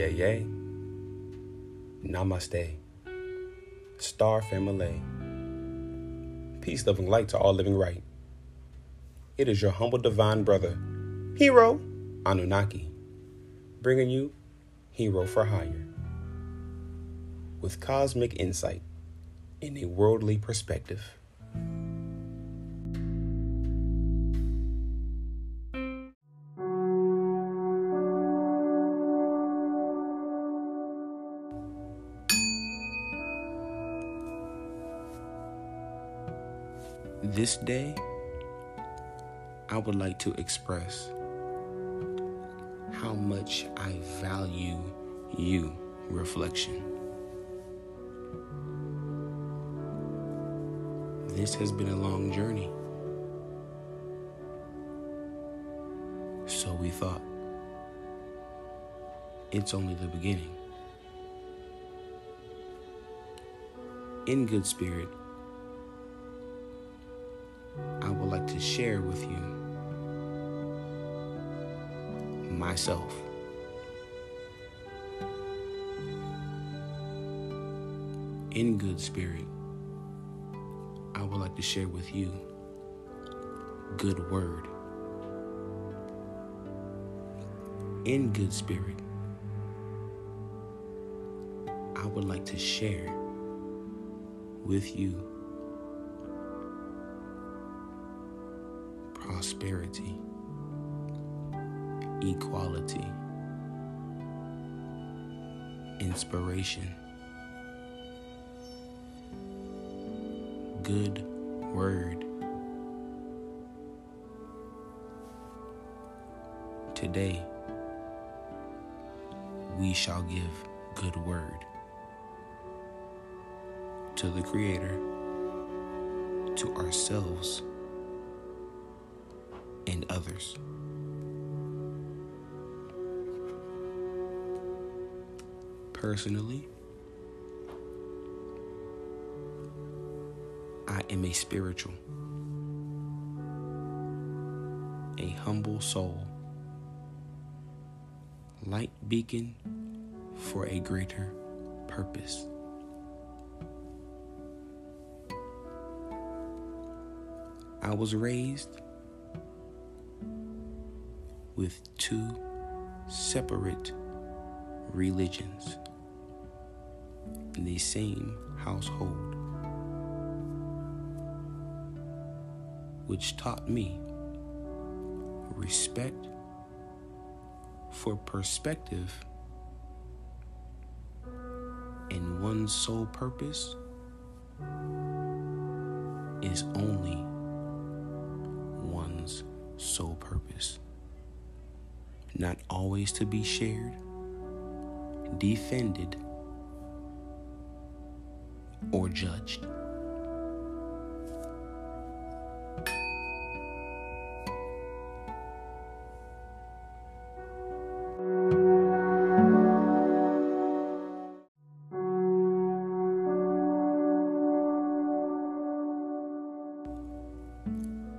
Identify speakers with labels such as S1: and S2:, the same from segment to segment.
S1: Yeah, yeah. Namaste. Star Family. Peace, loving light to all living right. It is your humble divine brother, Hero Anunnaki, bringing you Hero for Hire with cosmic insight in a worldly perspective. This day, I would like to express how much I value you, reflection. This has been a long journey. So we thought. It's only the beginning. In good spirit, share with you myself. In good spirit, I would like to share with you good word. In good spirit, I would like to share with you prosperity, equality, inspiration, good word. Today, we shall give good word to the Creator, to ourselves, and others. Personally, I am a spiritual, a humble soul, light beacon for a greater purpose. I was raised with two separate religions in the same household, which taught me respect for perspective and one's sole purpose is only one's sole purpose not always to be shared, defended, or judged.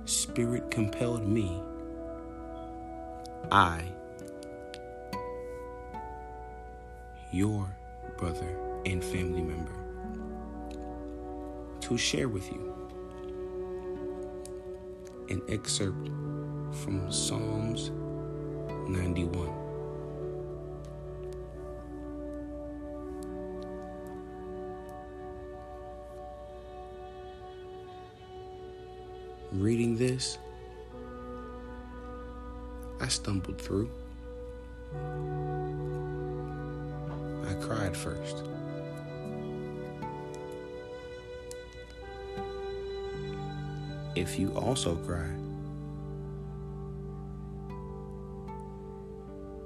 S1: Spirit compelled me. I your brother and family member to share with you an excerpt from Psalms 91. Reading this, I stumbled through. I cried first. If you also cry,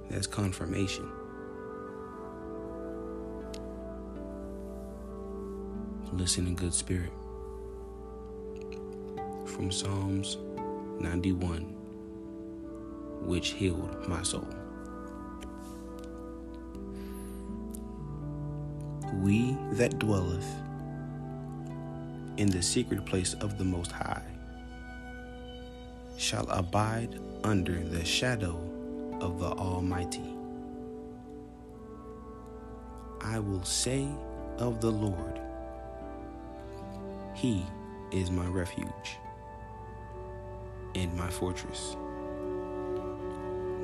S1: that's confirmation. Listen in good spirit. From Psalms 91, which healed my soul. We that dwelleth in the secret place of the Most High shall abide under the shadow of the Almighty. I will say of the Lord, He is my refuge and my fortress.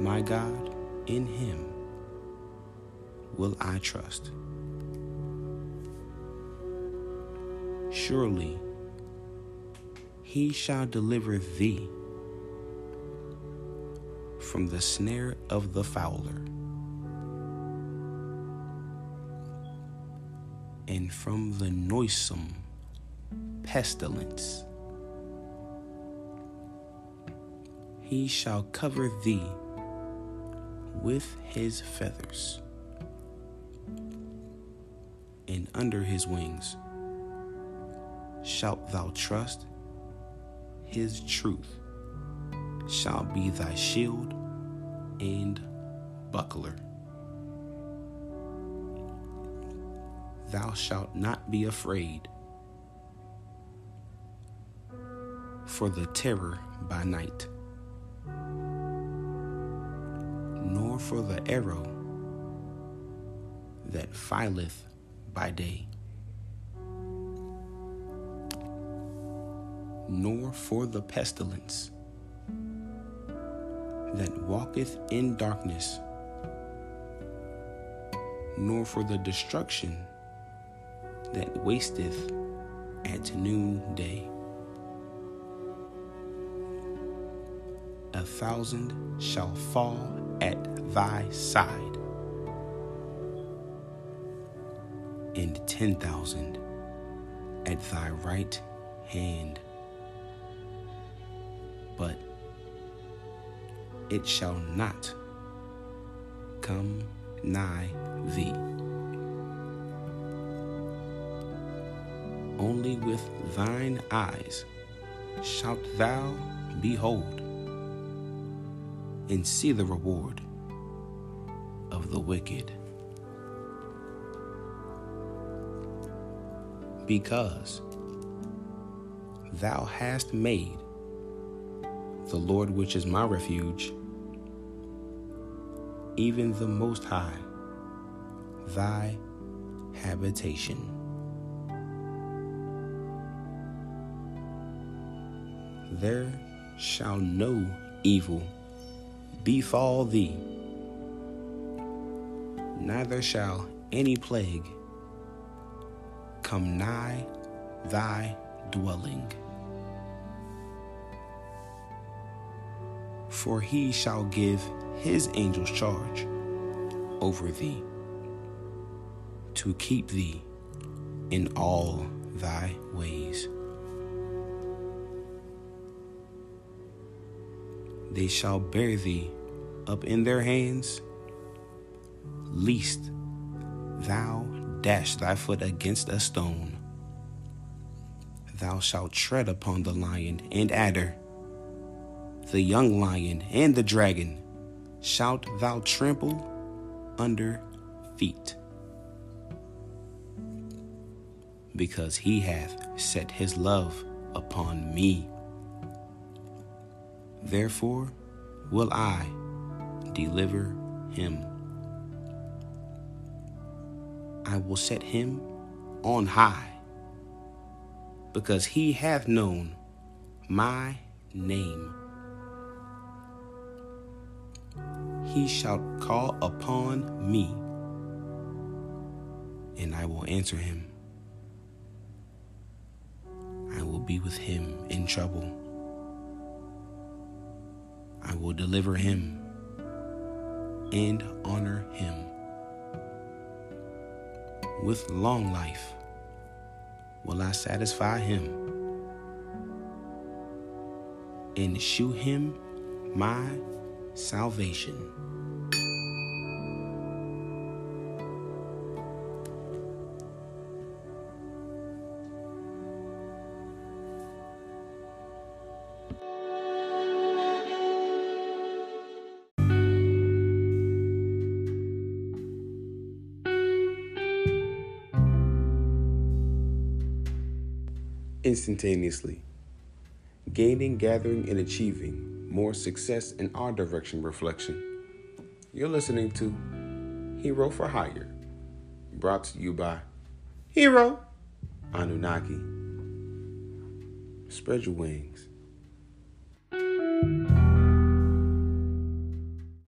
S1: My God, in Him will I trust. Surely He shall deliver thee from the snare of the fowler and from the noisome pestilence. He shall cover thee with his feathers, and under his wings shalt thou trust. His truth shall be thy shield and buckler. Thou shalt not be afraid for the terror by night, nor for the arrow that fileth by day, nor for the pestilence that walketh in darkness, nor for the destruction that wasteth at noonday. A thousand shall fall at thy side, and ten thousand at thy right hand, it shall not come nigh thee. Only with thine eyes shalt thou behold and see the reward of the wicked. Because thou hast made the Lord, which is my refuge, even the Most High, thy habitation. There shall no evil befall thee, neither shall any plague come nigh thy dwelling. For he shall give his angels charge over thee to keep thee in all thy ways. They shall bear thee up in their hands, lest thou dash thy foot against a stone. Thou shalt tread upon the lion and adder, the young lion and the dragon shalt thou trample under feet. Because he hath set his love upon me. Therefore will I deliver him. I will set him on high, because he hath known my name. He shall call upon me, and I will answer him. I will be with him in trouble. I will deliver him and honor him. With long life will I satisfy him and shew him my salvation. Instantaneously, gaining, gathering, and achieving more success in our direction reflection. You're listening to Hero for Hire, brought to you by Hero Anunnaki. Spread your wings.